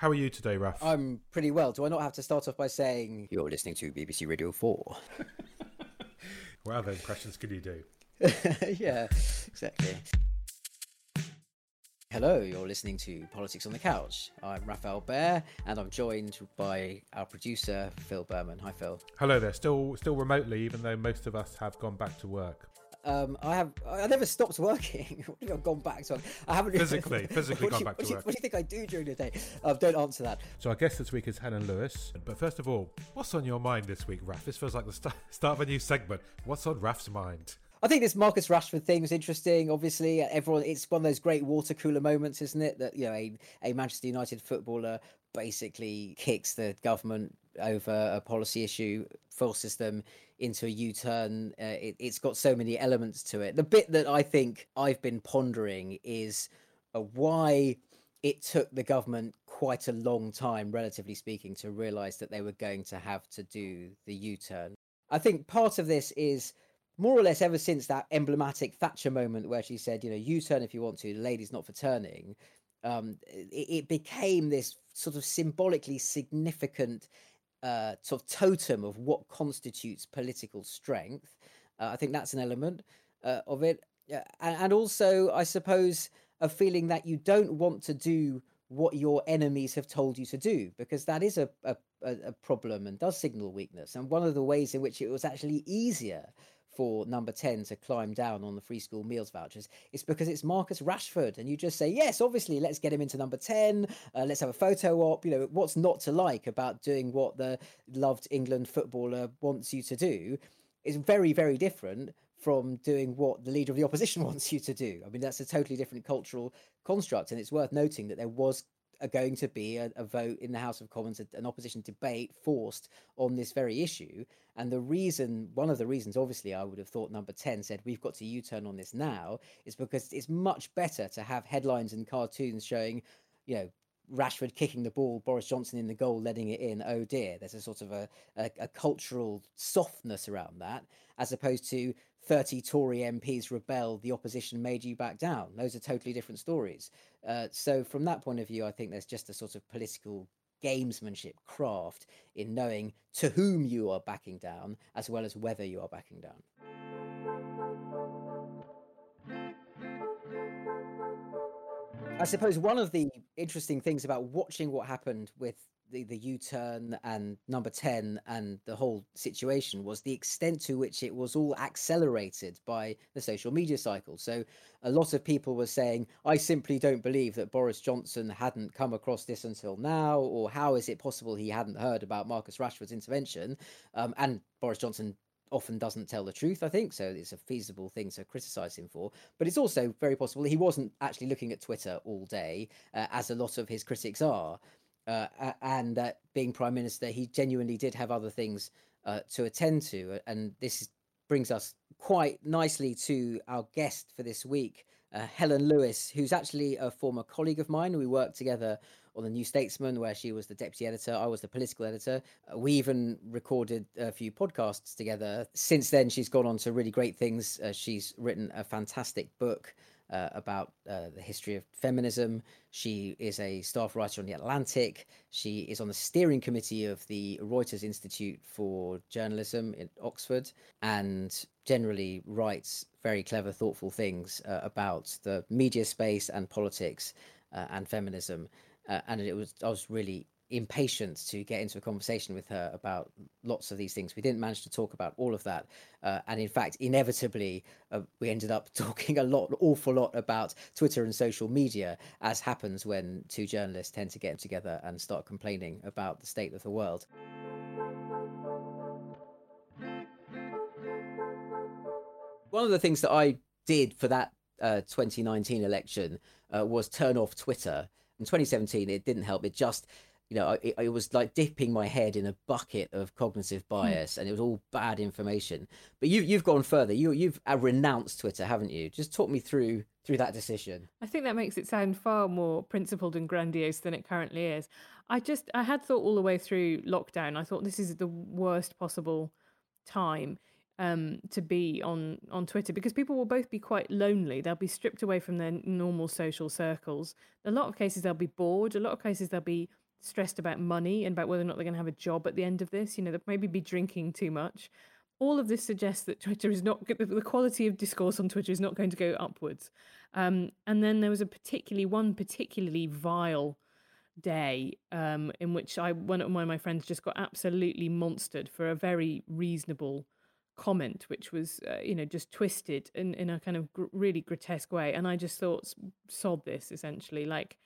How are you today, Raf? I'm pretty well. Do I not have to start off by saying you're listening to BBC Radio 4? what other impressions can you do? yeah, exactly. Hello, you're listening to Politics on the Couch. I'm Raphael Behr, and I'm joined by our producer Phil Berman. Hi, Phil. Hello there. Still, still remotely, even though most of us have gone back to work. Um, I have. I never stopped working. what do you I've gone back to? I haven't physically, physically gone you, back to work. What do you think I do during the day? Uh, don't answer that. So our guest this week is Helen Lewis. But first of all, what's on your mind this week, Raf? This feels like the start, start of a new segment. What's on Raf's mind? I think this Marcus Rashford thing was interesting. Obviously, everyone it's one of those great water cooler moments, isn't it? That you know a, a Manchester United footballer basically kicks the government over a policy issue, forces them into a U-turn. Uh, it, has got so many elements to it. The bit that I think I've been pondering is uh, why it took the government quite a long time, relatively speaking, to realise that they were going to have to do the U-turn. I think part of this is more or less ever since that emblematic Thatcher moment where she said, you know, U-turn if you want to, the lady's not for turning. Um, it, it became this sort of symbolically significant uh, sort of totem of what constitutes political strength. Uh, I think that's an element uh, of it, and, and also, I suppose, a feeling that you don't want to do what your enemies have told you to do, because that is a, a, a problem and does signal weakness. And one of the ways in which it was actually easier for number 10 to climb down on the free school meals vouchers it's because it's Marcus Rashford and you just say yes obviously let's get him into number 10 uh, let's have a photo op you know what's not to like about doing what the loved England footballer wants you to do is very very different from doing what the leader of the opposition wants you to do. I mean that's a totally different cultural construct and it's worth noting that there was are going to be a, a, vote in the House of Commons, an opposition debate forced on this very issue. And the reason, one of the reasons, obviously, I would have thought number 10 said we've got to U turn on this now, is because it's much better to have headlines and cartoons showing, you know, Rashford kicking the ball, Boris Johnson in the goal, letting it in. Oh dear, there's a sort of a, a, a cultural softness around that, as opposed to 30 Tory MPs rebelled, the opposition made you back down. Those are totally different stories. Uh, so, from that point of view, I think there's just a sort of political gamesmanship craft in knowing to whom you are backing down as well as whether you are backing down. I suppose one of the interesting things about watching what happened with the, the U-turn and number 10 and the whole situation was the extent to which it was all accelerated by the social media cycle. So a lot of people were saying, I simply don't believe that Boris Johnson hadn't come across this until now, or how is it possible he hadn't heard about Marcus Rashford's intervention? Um, and Boris Johnson often doesn't tell the truth, I think. So it's a feasible thing to criticize him for. But it's also very possible he wasn't actually looking at Twitter all day, uh, as a lot of his critics are uh, and that being prime minister, he genuinely did have other things uh, to attend to, and this brings us quite nicely to our guest for this week, uh, Helen Lewis, who's actually a former colleague of mine. We worked together on the New Statesman, where she was the deputy editor. I was the political editor. Uh, we even recorded a few podcasts together. Since then, she's gone on to really great things. Uh, she's written a fantastic book uh, about uh, the history of feminism. She is a staff writer on The Atlantic. She is on the steering committee of the Reuters Institute for Journalism in Oxford and generally writes very clever, thoughtful things uh, about the media space and politics uh, and feminism. Uh, and it was I was really impatient to get into a conversation with her about lots of these things. We didn't manage to talk about all of that, uh, and in fact, inevitably, uh, we ended up talking a lot, awful lot about Twitter and social media, as happens when two journalists tend to get together and start complaining about the state of the world. One of the things that I did for that uh, 2019 election uh, was turn off Twitter. In 2017, it didn't help. It just you know, it, it, was like dipping my head in a bucket of cognitive hmm. bias, and it was all bad information. But you, you've gone further. You, you've uh, renounced Twitter, haven't you? Just talk me through through that decision. I think that makes it sound far more principled and grandiose than it currently is. I just, I had thought all the way through lockdown. I thought this is the worst possible time. Um, to be on on Twitter because people will both be quite lonely. They'll be stripped away from their normal social circles. A lot of cases they'll be bored. A lot of cases they'll be stressed about money and about whether or not they're going to have a job at the end of this. You know, they'll maybe be drinking too much. All of this suggests that Twitter is not the quality of discourse on Twitter is not going to go upwards. Um, and then there was a particularly one particularly vile day um, in which I one of my friends just got absolutely monstered for a very reasonable comment, which was uh, you know just twisted in in a kind of gr- really grotesque way. And I just thought, sod this essentially, like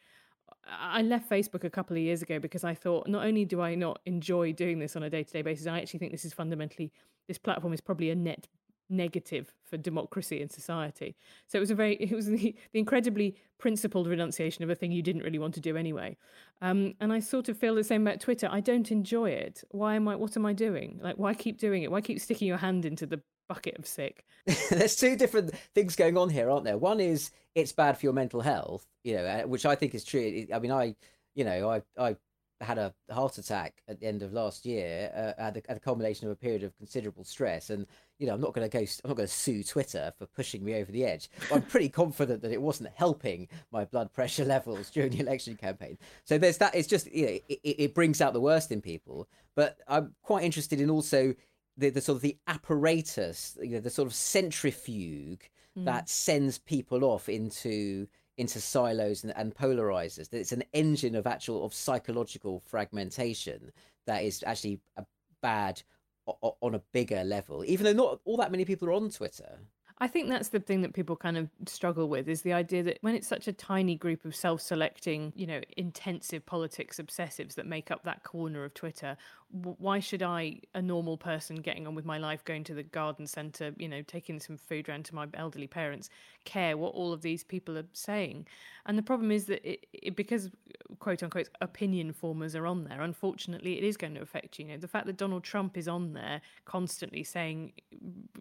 I left Facebook a couple of years ago because I thought not only do I not enjoy doing this on a day to day basis, I actually think this is fundamentally, this platform is probably a net negative for democracy and society. So it was a very, it was the, the incredibly principled renunciation of a thing you didn't really want to do anyway. Um, and I sort of feel the same about Twitter. I don't enjoy it. Why am I, what am I doing? Like, why keep doing it? Why keep sticking your hand into the bucket of sick. There's two different things going on here, aren't there? One is it's bad for your mental health, you know, uh, which I think is true. I mean, I, you know, I, I had a heart attack at the end of last year uh, at, the, at the culmination of a period of considerable stress, and you know, I'm not going to go, I'm not going to sue Twitter for pushing me over the edge. I'm pretty confident that it wasn't helping my blood pressure levels during the election campaign. So there's that. It's just you know, it, it brings out the worst in people. But I'm quite interested in also the, the sort of the apparatus, you know, the sort of centrifuge mm. that sends people off into into silos and, and polarizers. That it's an engine of actual of psychological fragmentation that is actually a bad on a bigger level. Even though not all that many people are on Twitter. I think that's the thing that people kind of struggle with is the idea that when it's such a tiny group of self-selecting, you know, intensive politics obsessives that make up that corner of Twitter, why should I, a normal person getting on with my life, going to the garden centre, you know, taking some food around to my elderly parents, care what all of these people are saying? And the problem is that it, it, because quote unquote opinion formers are on there, unfortunately, it is going to affect you. You know, the fact that Donald Trump is on there constantly saying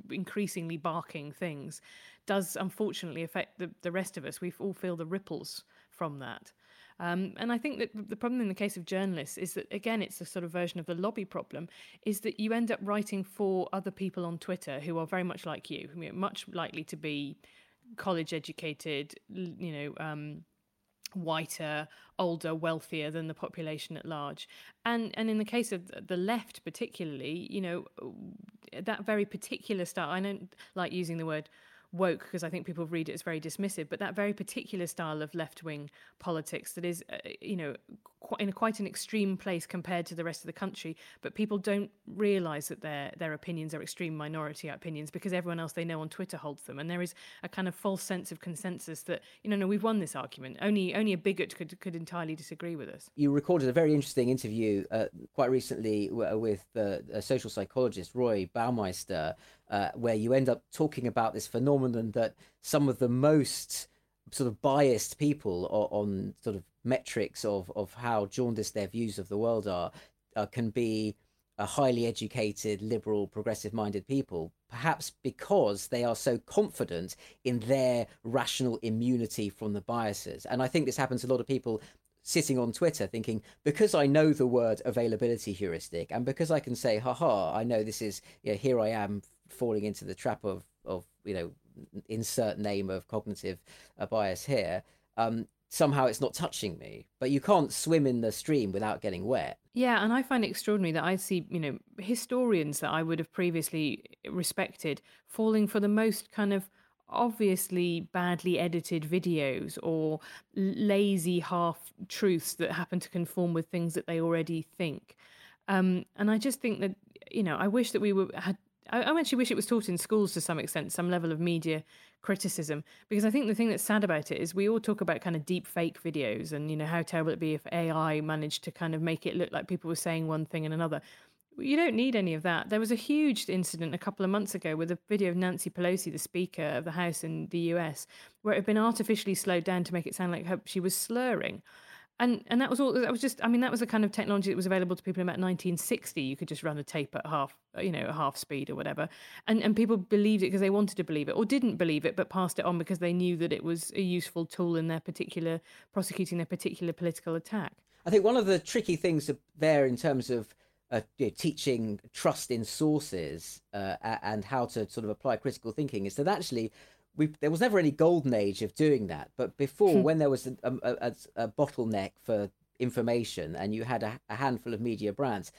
increasingly barking things does unfortunately affect the, the rest of us. We all feel the ripples from that. Um, and I think that the problem in the case of journalists is that, again, it's a sort of version of the lobby problem, is that you end up writing for other people on Twitter who are very much like you, who are much likely to be college educated, you know, um, whiter, older, wealthier than the population at large. And and in the case of the left particularly, you know, that very particular style, I don't like using the word woke because I think people read it as very dismissive, but that very particular style of left wing politics that is, uh, you know, in a, quite an extreme place compared to the rest of the country, but people don't realise that their their opinions are extreme minority opinions because everyone else they know on Twitter holds them, and there is a kind of false sense of consensus that you know, no, we've won this argument. Only only a bigot could could entirely disagree with us. You recorded a very interesting interview uh, quite recently with the a social psychologist Roy Baumeister, uh, where you end up talking about this phenomenon that some of the most sort of biased people on sort of metrics of of how jaundiced their views of the world are uh, can be a highly educated, liberal, progressive minded people, perhaps because they are so confident in their rational immunity from the biases. And I think this happens to a lot of people sitting on Twitter thinking, because I know the word availability heuristic and because I can say, haha, I know this is, you know, here I am falling into the trap of, of you know, insert name of cognitive uh, bias here. Um, somehow it's not touching me. But you can't swim in the stream without getting wet. Yeah, and I find it extraordinary that I see, you know, historians that I would have previously respected falling for the most kind of obviously badly edited videos or lazy half truths that happen to conform with things that they already think. Um, and I just think that, you know, I wish that we were had I, actually wish it was taught in schools to some extent, some level of media criticism, because I think the thing that's sad about it is we all talk about kind of deep fake videos and, you know, how terrible it'd be if AI managed to kind of make it look like people were saying one thing and another. You don't need any of that. There was a huge incident a couple of months ago with a video of Nancy Pelosi, the Speaker of the House in the US, where it had been artificially slowed down to make it sound like her, she was slurring and and that was all that was just i mean that was the kind of technology that was available to people in about 1960 you could just run a tape at half you know half speed or whatever. And and people believed it because they wanted to believe it or didn't believe it but passed it on because they knew that it was a useful tool in their particular prosecuting their particular political attack. I think one of the tricky things there in terms of uh, you know, teaching trust in sources uh, and how to sort of apply critical thinking is that actually we there was never any golden age of doing that. But before, hmm. when there was a, a, a, a, bottleneck for information and you had a, a handful of media brands,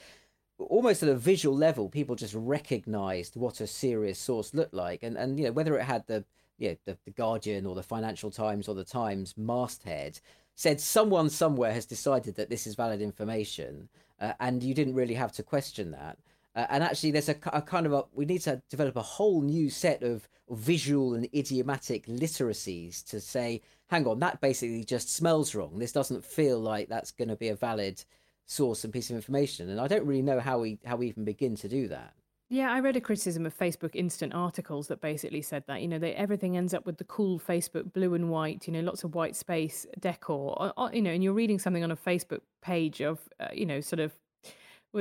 almost at a visual level, people just recognized what a serious source looked like, and and you know whether it had the you know, the, the Guardian or the Financial Times or the Times masthead said someone somewhere has decided that this is valid information, uh, and you didn't really have to question that. Uh, and actually, there's a, a, kind of a we need to develop a whole new set of visual and idiomatic literacies to say, hang on, that basically just smells wrong. This doesn't feel like that's going to be a valid source and piece of information. And I don't really know how we how we even begin to do that. Yeah, I read a criticism of Facebook instant articles that basically said that you know they, everything ends up with the cool Facebook blue and white, you know, lots of white space decor, or, or, you know, and you're reading something on a Facebook page of uh, you know sort of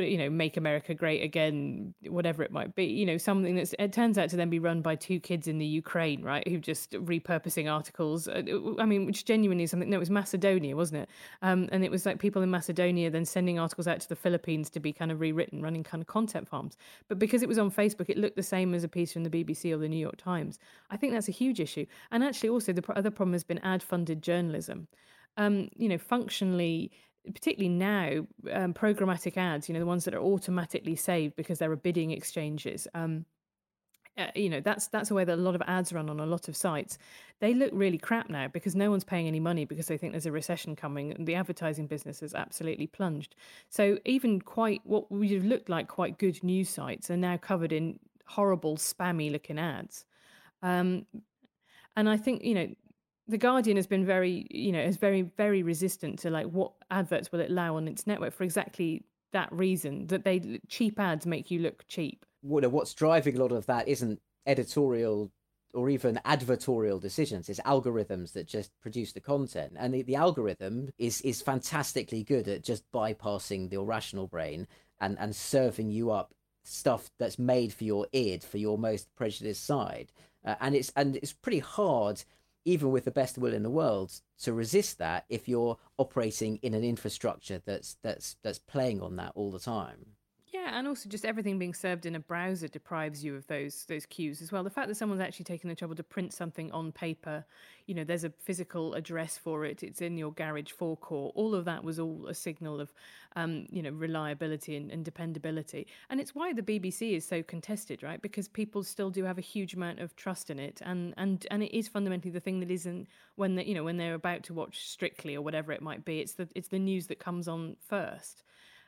you know, make America great again, whatever it might be, you know, something that's, it turns out to then be run by two kids in the Ukraine, right, who just repurposing articles. Uh, I mean, which genuinely is something, no, it was Macedonia, wasn't it? Um, and it was like people in Macedonia then sending articles out to the Philippines to be kind of rewritten, running kind of content farms. But because it was on Facebook, it looked the same as a piece from the BBC or the New York Times. I think that's a huge issue. And actually, also, the other problem has been ad funded journalism. Um, you know, functionally, particularly now, um, programmatic ads, you know, the ones that are automatically saved because there are bidding exchanges. Um, uh, you know, that's that's the way that a lot of ads run on a lot of sites. They look really crap now because no one's paying any money because they think there's a recession coming, and the advertising business has absolutely plunged. So even quite what would have looked like quite good news sites are now covered in horrible, spammy looking ads. Um, and I think you know the Guardian has been very, you know, is very, very resistant to like what adverts will it allow on its network for exactly that reason that they cheap ads make you look cheap. Well, what's driving a lot of that isn't editorial or even advertorial decisions. It's algorithms that just produce the content, and the, the algorithm is is fantastically good at just bypassing the rational brain and and serving you up stuff that's made for your id for your most prejudiced side. Uh, and it's and it's pretty hard even with the best will in the world, to resist that if you're operating in an infrastructure that's that's that's playing on that all the time. Yeah, and also just everything being served in a browser deprives you of those those cues as well. The fact that someone's actually taken the trouble to print something on paper, you know, there's a physical address for it. It's in your garage forecourt. All of that was all a signal of, um, you know, reliability and, and dependability. And it's why the BBC is so contested, right? Because people still do have a huge amount of trust in it, and and and it is fundamentally the thing that isn't when they, you know, when they're about to watch Strictly or whatever it might be. It's the it's the news that comes on first.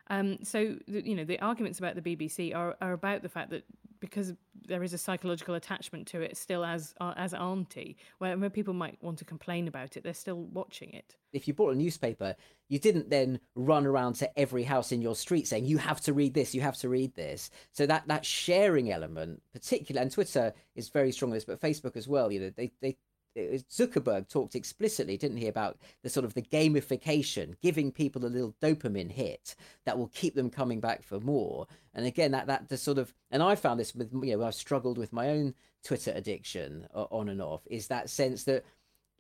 Um, so, you know, the arguments about the BBC are, are about the fact that because there is a psychological attachment to it still as uh, as auntie, where, where people might want to complain about it, they're still watching it. If you bought a newspaper, you didn't then run around to every house in your street saying, you have to read this, you have to read this. So that, that sharing element, particularly, and Twitter is very strong on this, but Facebook as well, you know, they, they Uh, Zuckerberg talked explicitly, didn't he, about the sort of the gamification, giving people a little dopamine hit that will keep them coming back for more. And again, that that the sort of and I found this with you know I've struggled with my own Twitter addiction uh, on and off is that sense that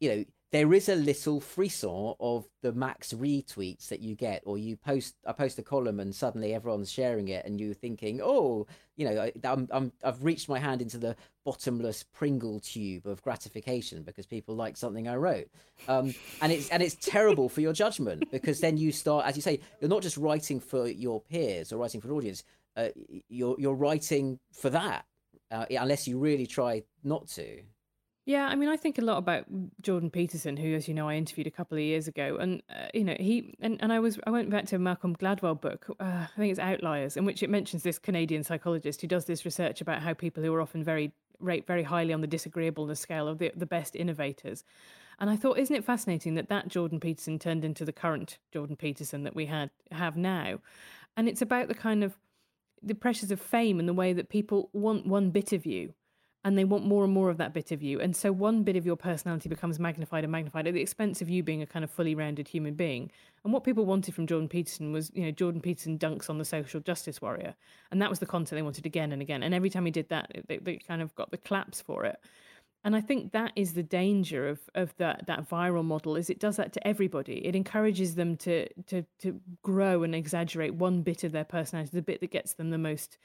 you know there is a little frisson of the max retweets that you get or you post i post a column and suddenly everyone's sharing it and you're thinking oh you know I'm i've reached my hand into the bottomless pringle tube of gratification because people like something i wrote. Um, and it's and it's terrible for your judgment because then you start as you say you're not just writing for your peers or writing for an audience uh, you're you're writing for that uh, unless you really try not to yeah, I mean, I think a lot about Jordan Peterson, who, as you know, I interviewed a couple of years ago, and uh, you know, he and, and I was I went back to a Malcolm Gladwell book, uh, I think it's Outliers, in which it mentions this Canadian psychologist who does this research about how people who are often very rate very highly on the disagreeableness scale of the the best innovators, and I thought, isn't it fascinating that that Jordan Peterson turned into the current Jordan Peterson that we had have now, and it's about the kind of the pressures of fame and the way that people want one bit of you and they want more and more of that bit of you. And so one bit of your personality becomes magnified and magnified at the expense of you being a kind of fully rounded human being. And what people wanted from Jordan Peterson was, you know, Jordan Peterson dunks on the social justice warrior. And that was the content they wanted again and again. And every time he did that, they, they kind of got the claps for it. And I think that is the danger of, of that, that viral model is it does that to everybody. It encourages them to, to, to grow and exaggerate one bit of their personality, the bit that gets them the most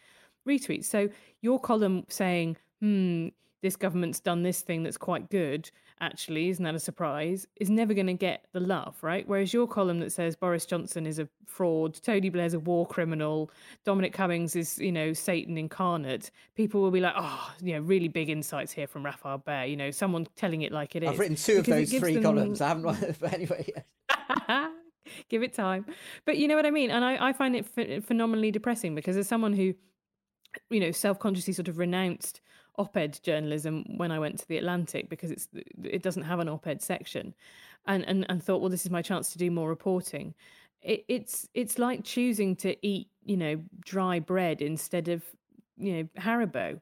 retweets. So your column saying, hmm, this government's done this thing that's quite good, actually, isn't that a surprise? Is never going to get the love, right? Whereas your column that says Boris Johnson is a fraud, Tony Blair's a war criminal, Dominic Cummings is, you know, Satan incarnate, people will be like, oh, you know, really big insights here from Raphael Behr, you know, someone telling it like it is. I've written two of those three them... columns. I haven't written, but anyway. Give it time. But you know what I mean? And I, I find it ph- phenomenally depressing because as someone who, you know, self consciously sort of renounced op-ed journalism when I went to the Atlantic because it's it doesn't have an op-ed section, and and and thought, well, this is my chance to do more reporting. It, it's it's like choosing to eat you know dry bread instead of you know Haribo.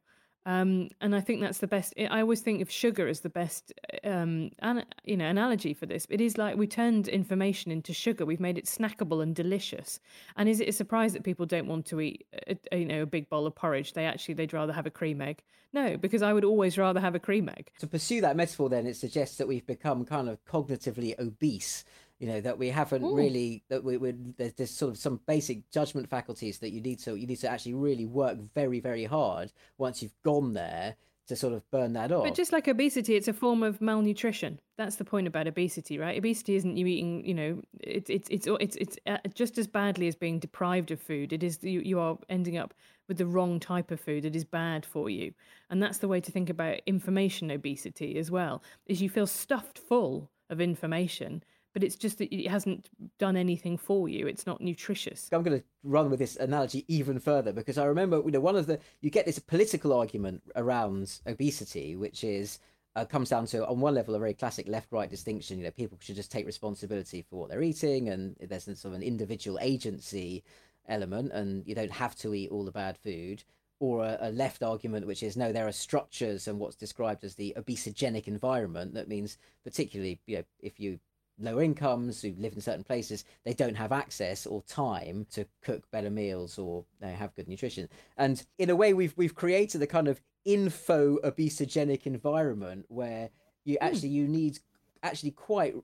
Um, and I think that's the best. I always think of sugar as the best, um, an, you know, analogy for this. It is like we turned information into sugar. We've made it snackable and delicious. And is it a surprise that people don't want to eat, a, a, you know, a big bowl of porridge? They actually they'd rather have a cream egg. No, because I would always rather have a cream egg. To pursue that metaphor, then it suggests that we've become kind of cognitively obese you know that we haven't Ooh. really that we would there's, there's sort of some basic judgment faculties that you need to you need to actually really work very very hard once you've gone there to sort of burn that off. But just like obesity, it's a form of malnutrition. That's the point about obesity, right? Obesity isn't you eating, you know, it's it's it's it's it's uh, just as badly as being deprived of food. It is you you are ending up with the wrong type of food that is bad for you, and that's the way to think about information obesity as well. Is you feel stuffed full of information but it's just that it hasn't done anything for you. It's not nutritious. I'm going to run with this analogy even further because I remember, you know, one of the you get this political argument around obesity, which is uh, comes down to on one level a very classic left-right distinction. You know, people should just take responsibility for what they're eating, and there's sort of an individual agency element, and you don't have to eat all the bad food or a, a, left argument, which is no, there are structures and what's described as the obesogenic environment. That means, particularly, you know, if you lower incomes who live in certain places, they don't have access or time to cook better meals or you know, have good nutrition. And in a way, we've we've created a kind of info obesogenic environment where you hmm. actually you need actually quite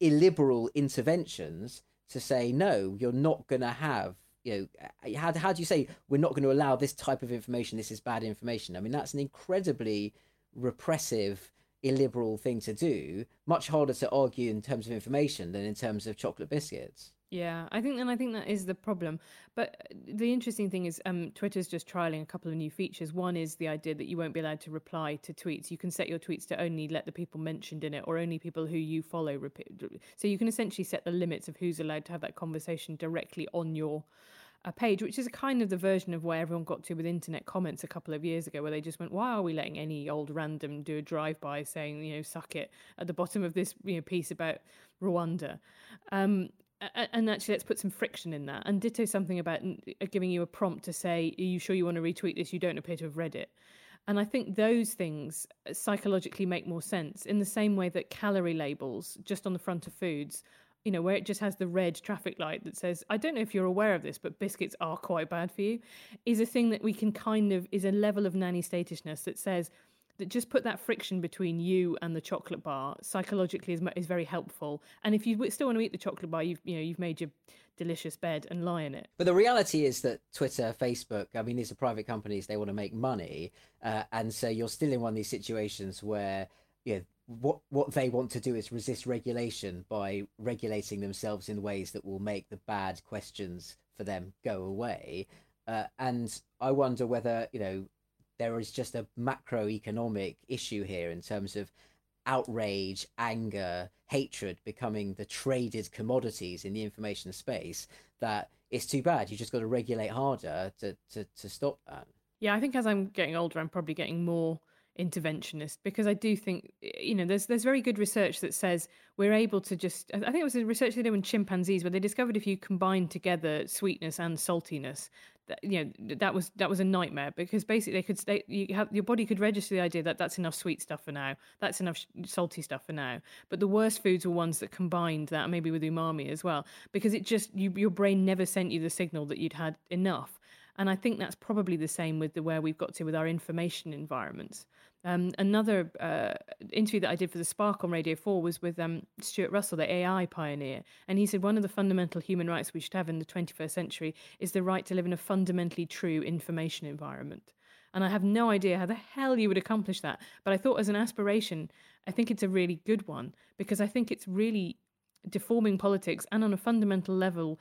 illiberal interventions to say no, you're not going to have you know how, how do you say we're not going to allow this type of information this is bad information i mean that's an incredibly repressive illiberal thing to do, much harder to argue in terms of information than in terms of chocolate biscuits. Yeah, I think, and I think that is the problem. But the interesting thing is, um, Twitter's just trialing a couple of new features. One is the idea that you won't be allowed to reply to tweets. You can set your tweets to only let the people mentioned in it, or only people who you follow. So you can essentially set the limits of who's allowed to have that conversation directly on your a page, which is kind of the version of where everyone got to with internet comments a couple of years ago, where they just went, "Why are we letting any old random do a drive-by saying, you know, suck it at the bottom of this you know piece about Rwanda?" Um, and actually, let's put some friction in that. And ditto something about giving you a prompt to say, "Are you sure you want to retweet this? You don't appear to have read it." And I think those things psychologically make more sense in the same way that calorie labels just on the front of foods you know, where it just has the red traffic light that says, I don't know if you're aware of this, but biscuits are quite bad for you, is a thing that we can kind of, is a level of nanny statishness that says, that just put that friction between you and the chocolate bar psychologically is, is very helpful. And if you still want to eat the chocolate bar, you've you know you've made your delicious bed and lie in it. But the reality is that Twitter, Facebook, I mean, these are private companies; they want to make money, uh, and so you're still in one of these situations where you know, what what they want to do is resist regulation by regulating themselves in ways that will make the bad questions for them go away. Uh, and I wonder whether you know there is just a macroeconomic issue here in terms of outrage, anger, hatred becoming the traded commodities in the information space that it's too bad. You just got to regulate harder to, to, to stop that. Yeah, I think as I'm getting older, I'm probably getting more interventionist because I do think you know there's there's very good research that says we're able to just I think it was a research they did on chimpanzees where they discovered if you combine together sweetness and saltiness that you know that was that was a nightmare because basically they could stay you have your body could register the idea that that's enough sweet stuff for now that's enough salty stuff for now. But the worst foods were ones that combined that maybe with umami as well because it just you, your brain never sent you the signal that you'd had enough and I think that's probably the same with the where we've got to with our information environments. Um, another uh, interview that I did for the Spark on Radio 4 was with um, Stuart Russell, the AI pioneer. And he said one of the fundamental human rights we should have in the 21st century is the right to live in a fundamentally true information environment. And I have no idea how the hell you would accomplish that. But I thought as an aspiration, I think it's a really good one because I think it's really deforming politics and on a fundamental level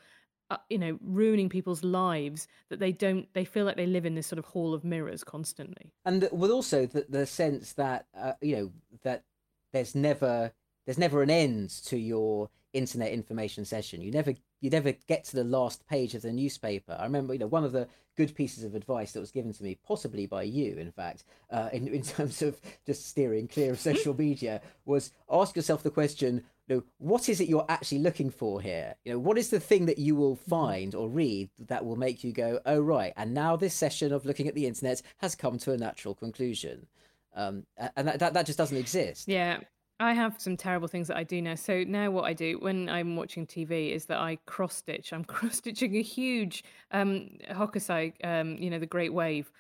uh, you know ruining people's lives that they don't they feel like they live in this sort of hall of mirrors constantly. And with also the, the sense that uh, you know that there's never there's never an end to your internet information session. You never you never get to the last page of the newspaper. I remember you know one of the good pieces of advice that was given to me possibly by you in fact uh, in, in terms of just steering clear of social media was ask yourself the question know, what is it you're actually looking for here? You know, what is the thing that you will find or read that will make you go, oh, right, and now this session of looking at the internet has come to a natural conclusion. Um, and that, that, that just doesn't exist. Yeah. I have some terrible things that I do now. So now what I do when I'm watching TV is that I cross stitch. I'm cross stitching a huge um, Hokusai, um, you know, the Great Wave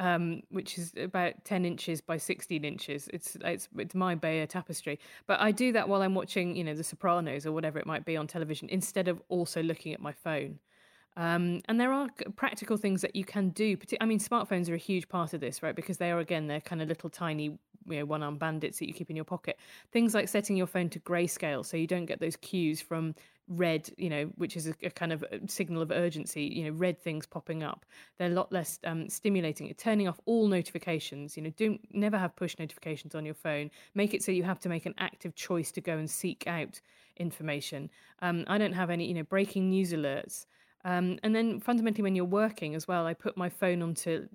um, which is about 10 inches by 16 inches. It's it's it's my Bayeux tapestry. But I do that while I'm watching, you know, The Sopranos or whatever it might be on television, instead of also looking at my phone. Um, and there are practical things that you can do. I mean, smartphones are a huge part of this, right? Because they are again, they're kind of little tiny, you know, one-armed bandits that you keep in your pocket. Things like setting your phone to grayscale, so you don't get those cues from red, you know, which is a, a, kind of signal of urgency, you know, red things popping up. They're a lot less um, stimulating. Turning off all notifications, you know, don't never have push notifications on your phone. Make it so you have to make an active choice to go and seek out information. Um, I don't have any, you know, breaking news alerts. Um, and then fundamentally, when you're working as well, I put my phone onto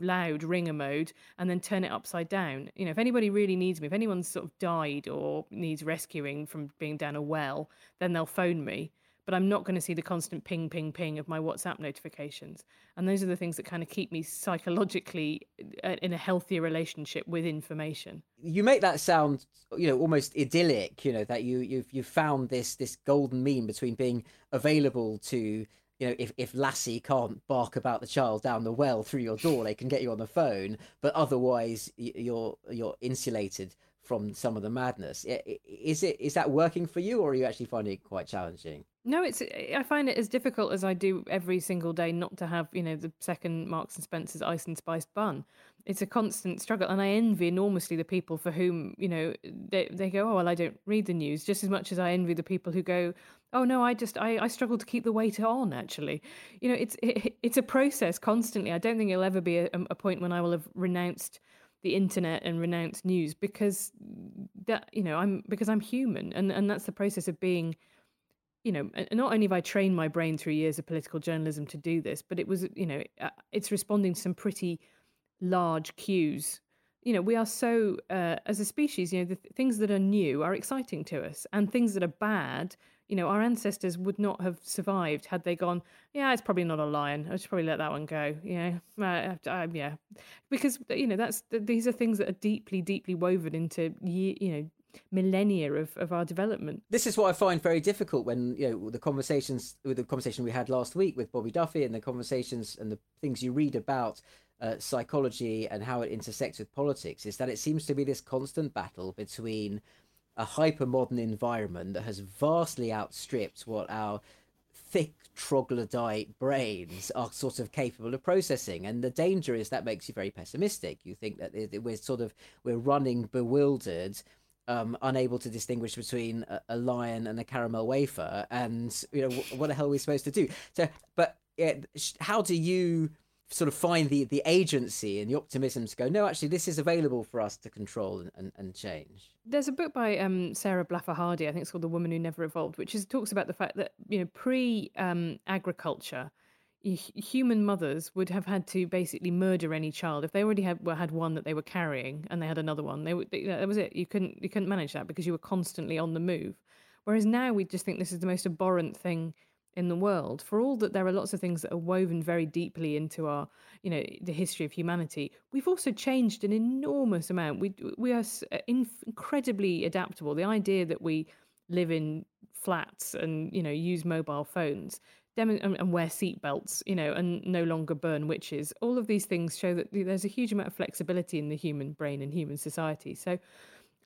loud ringer mode and then turn it upside down. You know, if anybody really needs me, if anyone's sort of died or needs rescuing from being down a well, then they'll phone me. But I'm not going to see the constant ping, ping, ping of my WhatsApp notifications. And those are the things that kind of keep me psychologically uh, in a healthier relationship with information. You make that sound, you know, almost idyllic. You know that you you've you found this this golden mean between being available to you know, if, if Lassie can't bark about the child down the well through your door, they can get you on the phone. But otherwise, you're you're insulated from some of the madness. Is it is that working for you, or are you actually finding it quite challenging? No, it's. I find it as difficult as I do every single day not to have you know the second Marks and Spencer's ice and spiced bun. It's a constant struggle, and I envy enormously the people for whom you know they they go, oh well, I don't read the news just as much as I envy the people who go, oh no i just i, I struggle to keep the weight on actually you know it's it, it's a process constantly i don't think it'll ever be a, um, a point when i will have renounced the internet and renounced news because that you know i'm because i'm human and and that's the process of being you know not only have i trained my brain through years of political journalism to do this but it was you know uh, it's responding to some pretty large cues you know, we are so, uh, as a species, you know, the th- things that are new are exciting to us, and things that are bad, you know, our ancestors would not have survived had they gone, yeah, it's probably not a lion. I should probably let that one go. Know, uh, uh, yeah, because you know that's these are things that are deeply, deeply woven into you know millennia of, of our development. This is what I find very difficult when you know the conversations with the conversation we had last week with Bobby Duffy and the conversations and the things you read about uh, psychology and how it intersects with politics is that it seems to be this constant battle between a hyper modern environment that has vastly outstripped what our thick troglodyte brains are sort of capable of processing and the danger is that makes you very pessimistic you think that we're sort of we're running bewildered um, unable to distinguish between a, a, lion and a caramel wafer and you know what the hell are we supposed to do? So but yeah, how do you sort of find the the agency and the optimism to go no actually this is available for us to control and, and, and change there's a book by um, sarah blaffer Hrdy i think it's called the woman who never evolved which is talks about the fact that you know pre um, agriculture human mothers would have had to basically murder any child. If they already had well, had one that they were carrying and they had another one they, they that was it. You couldn't you couldn't manage that because you were constantly on the move. Whereas now we just think this is the most abhorrent thing in the world. For all that there are lots of things that are woven very deeply into our you know the history of humanity we've also changed an enormous amount. We we are uh, incredibly adaptable. The idea that we live in flats and you know use mobile phones and wear seatbelts you know and no longer burn witches. All of these things show that there's a huge amount of flexibility in the human brain and human society. So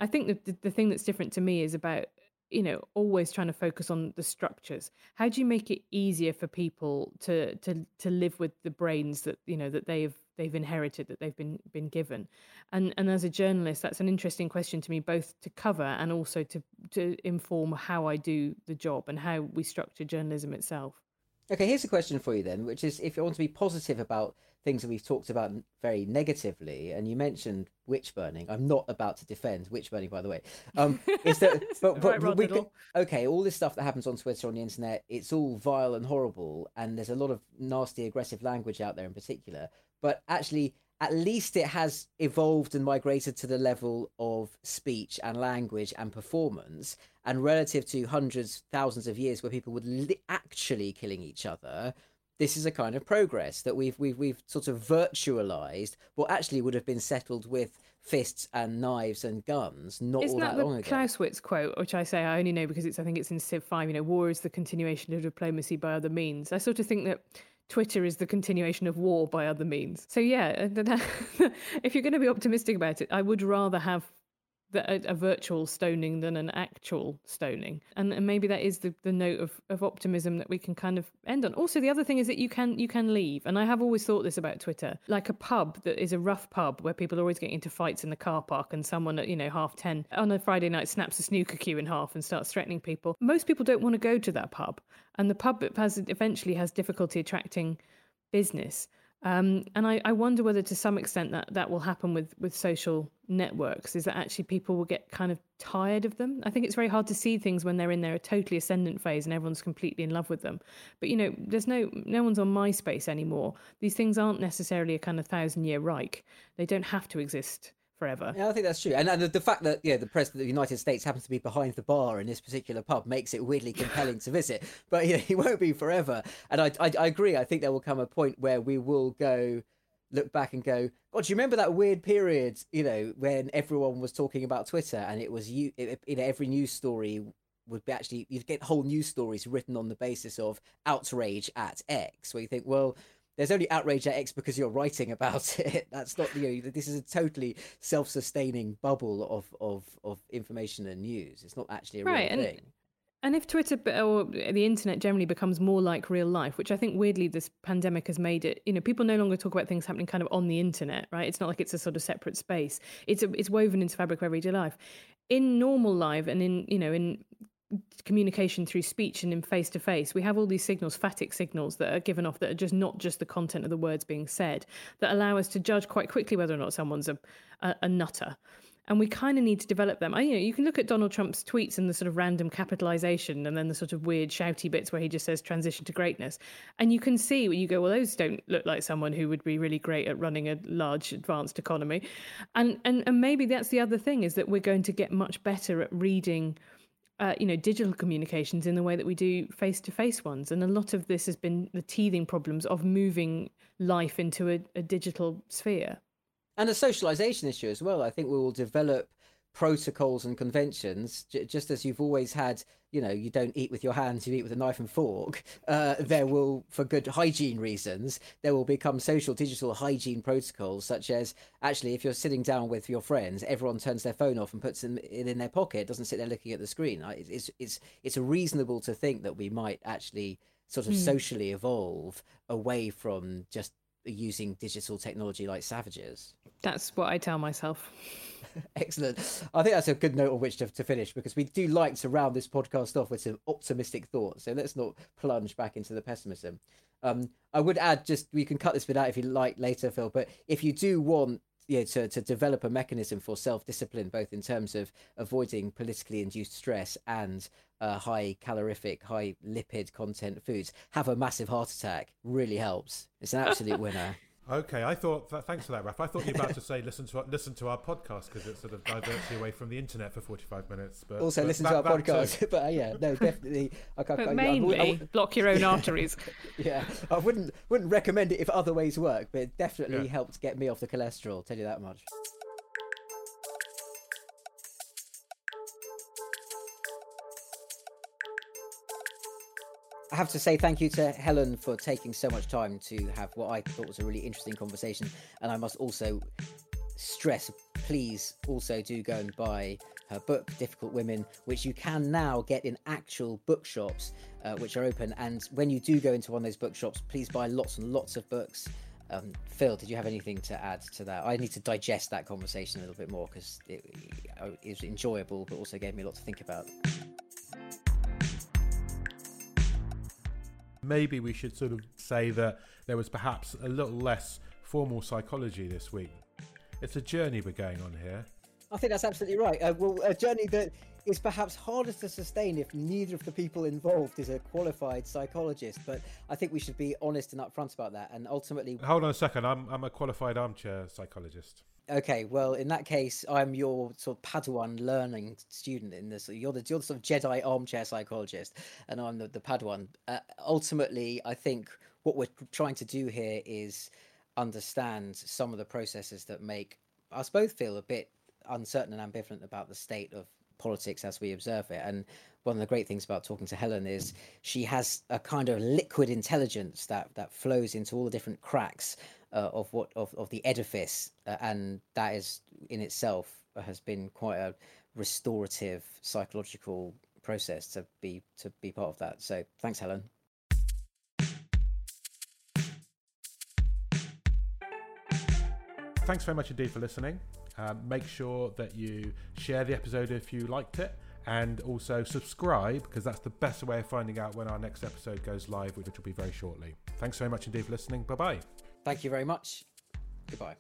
I think that the, the thing that's different to me is about you know always trying to focus on the structures. How do you make it easier for people to to to live with the brains that you know that they've they've inherited that they've been been given? And and as a journalist that's an interesting question to me both to cover and also to to inform how I do the job and how we structure journalism itself okay here's a question for you then which is if you want to be positive about things that we've talked about very negatively, and you mentioned witch burning. I'm not about to defend witch burning, by the way. Um, is that but, but right, we can, okay, all this stuff that happens on Twitter on the internet, it's all vile and horrible, and there's a lot of nasty, aggressive language out there in particular. But actually, at least it has evolved and migrated to the level of speech and language and performance. And relative to hundreds, thousands of years where people were li- actually killing each other, this is a kind of progress that we've we've we've sort of virtualized what actually would have been settled with fists and knives and guns not Isn't all that, that long ago. Clausewitz quote, which I say I only know because it's I think it's in Civ Five. You know, war is the continuation of diplomacy by other means. I sort of think that. Twitter is the continuation of war by other means. So yeah, if you're going to be optimistic about it, I would rather have a, a, virtual stoning than an actual stoning. And, and maybe that is the, the note of, of optimism that we can kind of end on. Also, the other thing is that you can you can leave. And I have always thought this about Twitter, like a pub that is a rough pub where people are always getting into fights in the car park, and someone at you know half ten on a Friday night snaps a snooker cue in half and starts threatening people. Most people don't want to go to that pub, and the pub has eventually has difficulty attracting business. Um, and I, I, wonder whether, to some extent, that that will happen with with social networks. Is that actually people will get kind of tired of them? I think it's very hard to see things when they're in their totally ascendant phase and everyone's completely in love with them. But you know, there's no no one's on MySpace anymore. These things aren't necessarily a kind of thousand year Reich. They don't have to exist forever. Yeah, I think that's true. And, and the, the, fact that yeah, the president of the United States happens to be behind the bar in this particular pub makes it weirdly compelling to visit. But yeah, he won't be forever. And I, I, I agree. I think there will come a point where we will go look back and go, God, do you remember that weird period, you know, when everyone was talking about Twitter and it was you, it, you know, every news story would be actually, you'd get whole news stories written on the basis of outrage at X, where you think, well, there's only outrage at X because you're writing about it. That's not you know this is a totally self-sustaining bubble of of of information and news. It's not actually a right, real and, thing. And if Twitter or the internet generally becomes more like real life, which I think weirdly this pandemic has made it, you know, people no longer talk about things happening kind of on the internet, right? It's not like it's a sort of separate space. It's a, it's woven into fabric of everyday life. In normal life and in you know in communication through speech and in face to face, we have all these signals, phatic signals that are given off that are just not just the content of the words being said, that allow us to judge quite quickly whether or not someone's a, a, a nutter. and we kind of need to develop them. I, you know, you can look at Donald Trump's tweets and the sort of random capitalization, and then the sort of weird shouty bits where he just says "transition to greatness," and you can see where you go, well, those don't look like someone who would be really great at running a large, advanced economy, and and and maybe that's the other thing is that we're going to get much better at reading. Uh, you know, digital communications in the way that we do face-to-face ones, and a lot of this has been the teething problems of moving life into a, a digital sphere and a socialization issue as well. I think we will develop protocols and conventions j- just as you've always had you know you don't eat with your hands you eat with a knife and fork uh, there will for good hygiene reasons there will become social digital hygiene protocols such as actually if you're sitting down with your friends everyone turns their phone off and puts it in their pocket doesn't sit there looking at the screen it's it's it's reasonable to think that we might actually sort of mm. socially evolve away from just using digital technology like savages. That's what I tell myself. Excellent. I think that's a good note on which to, to, finish because we do like to round this podcast off with some optimistic thoughts. So let's not plunge back into the pessimism. Um, I would add just we can cut this bit out if you like later, Phil. But if you do want you know, to, to develop a mechanism for self discipline, both in terms of avoiding politically induced stress and uh, high calorific, high lipid content foods, have a massive heart attack really helps. It's an absolute winner. Okay, I thought. Th- thanks for that, Raf. I thought you were about to say listen to listen to our podcast because it sort of diverts you away from the internet for forty five minutes. But also but listen that, to our podcast. but uh, yeah, no, definitely. I, but I, mainly I, I, block your own arteries. yeah, I wouldn't wouldn't recommend it if other ways work, but it definitely yeah. helped get me off the cholesterol. Tell you that much. I have to say thank you to Helen for taking so much time to have what I thought was a really interesting conversation. And I must also stress please also do go and buy her book, Difficult Women, which you can now get in actual bookshops uh, which are open. And when you do go into one of those bookshops, please buy lots and lots of books. Um, Phil, did you have anything to add to that? I need to digest that conversation a little bit more because it, it was enjoyable, but also gave me a lot to think about. Maybe we should sort of say that there was perhaps a little less formal psychology this week. It's a journey we're going on here. I think that's absolutely right. Uh, well, a journey that is perhaps harder to sustain if neither of the people involved is a qualified psychologist. But I think we should be honest and upfront about that. And ultimately, hold on a second. I'm I'm a qualified armchair psychologist. Okay, well, in that case, I'm your sort of Padawan learning student in this. You're the, you're the sort of Jedi armchair psychologist, and I'm the, the Padawan. Uh, ultimately, I think what we're trying to do here is understand some of the processes that make us both feel a bit uncertain and ambivalent about the state of politics as we observe it. And one of the great things about talking to Helen is she has a kind of liquid intelligence that that flows into all the different cracks uh, of what of, of the edifice, uh, and that is in itself has been quite a restorative psychological process to be to be part of that. So thanks, Helen. Thanks very much indeed for listening. Um, make sure that you share the episode if you liked it and also subscribe because that's the best way of finding out when our next episode goes live, which will be very shortly. Thanks very much indeed for listening. Bye bye. Thank you very much. Goodbye.